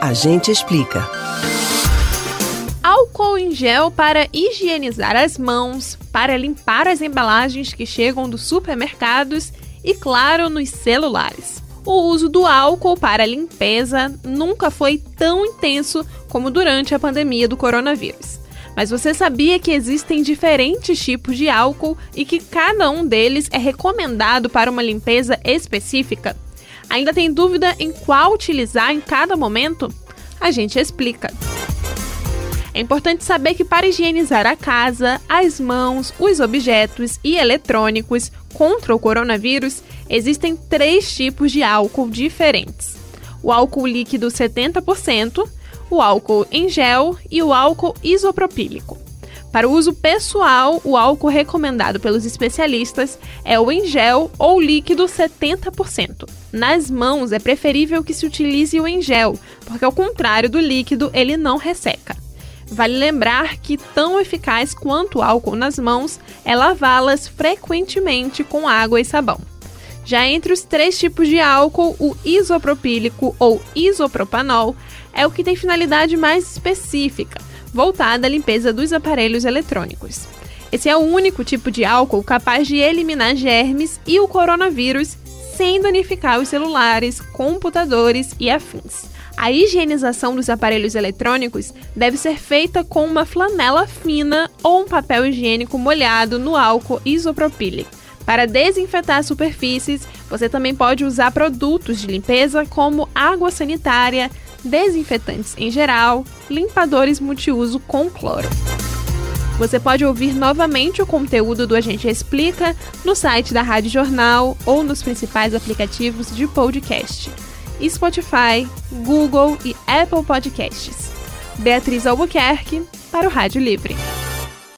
A gente explica. Álcool em gel para higienizar as mãos, para limpar as embalagens que chegam dos supermercados e, claro, nos celulares. O uso do álcool para limpeza nunca foi tão intenso como durante a pandemia do coronavírus. Mas você sabia que existem diferentes tipos de álcool e que cada um deles é recomendado para uma limpeza específica? Ainda tem dúvida em qual utilizar em cada momento? A gente explica. É importante saber que para higienizar a casa, as mãos, os objetos e eletrônicos contra o coronavírus, existem três tipos de álcool diferentes: o álcool líquido 70%, o álcool em gel e o álcool isopropílico. Para o uso pessoal, o álcool recomendado pelos especialistas é o em gel ou líquido 70%. Nas mãos é preferível que se utilize o em gel, porque ao contrário do líquido, ele não resseca. Vale lembrar que tão eficaz quanto o álcool nas mãos é lavá-las frequentemente com água e sabão. Já entre os três tipos de álcool, o isopropílico ou isopropanol é o que tem finalidade mais específica, voltada à limpeza dos aparelhos eletrônicos. Esse é o único tipo de álcool capaz de eliminar germes e o coronavírus sem danificar os celulares, computadores e afins. A higienização dos aparelhos eletrônicos deve ser feita com uma flanela fina ou um papel higiênico molhado no álcool isopropílico. Para desinfetar superfícies, você também pode usar produtos de limpeza como água sanitária, desinfetantes em geral, limpadores multiuso com cloro. Você pode ouvir novamente o conteúdo do Agente Explica no site da Rádio Jornal ou nos principais aplicativos de podcast. Spotify, Google e Apple Podcasts. Beatriz Albuquerque para o Rádio Livre.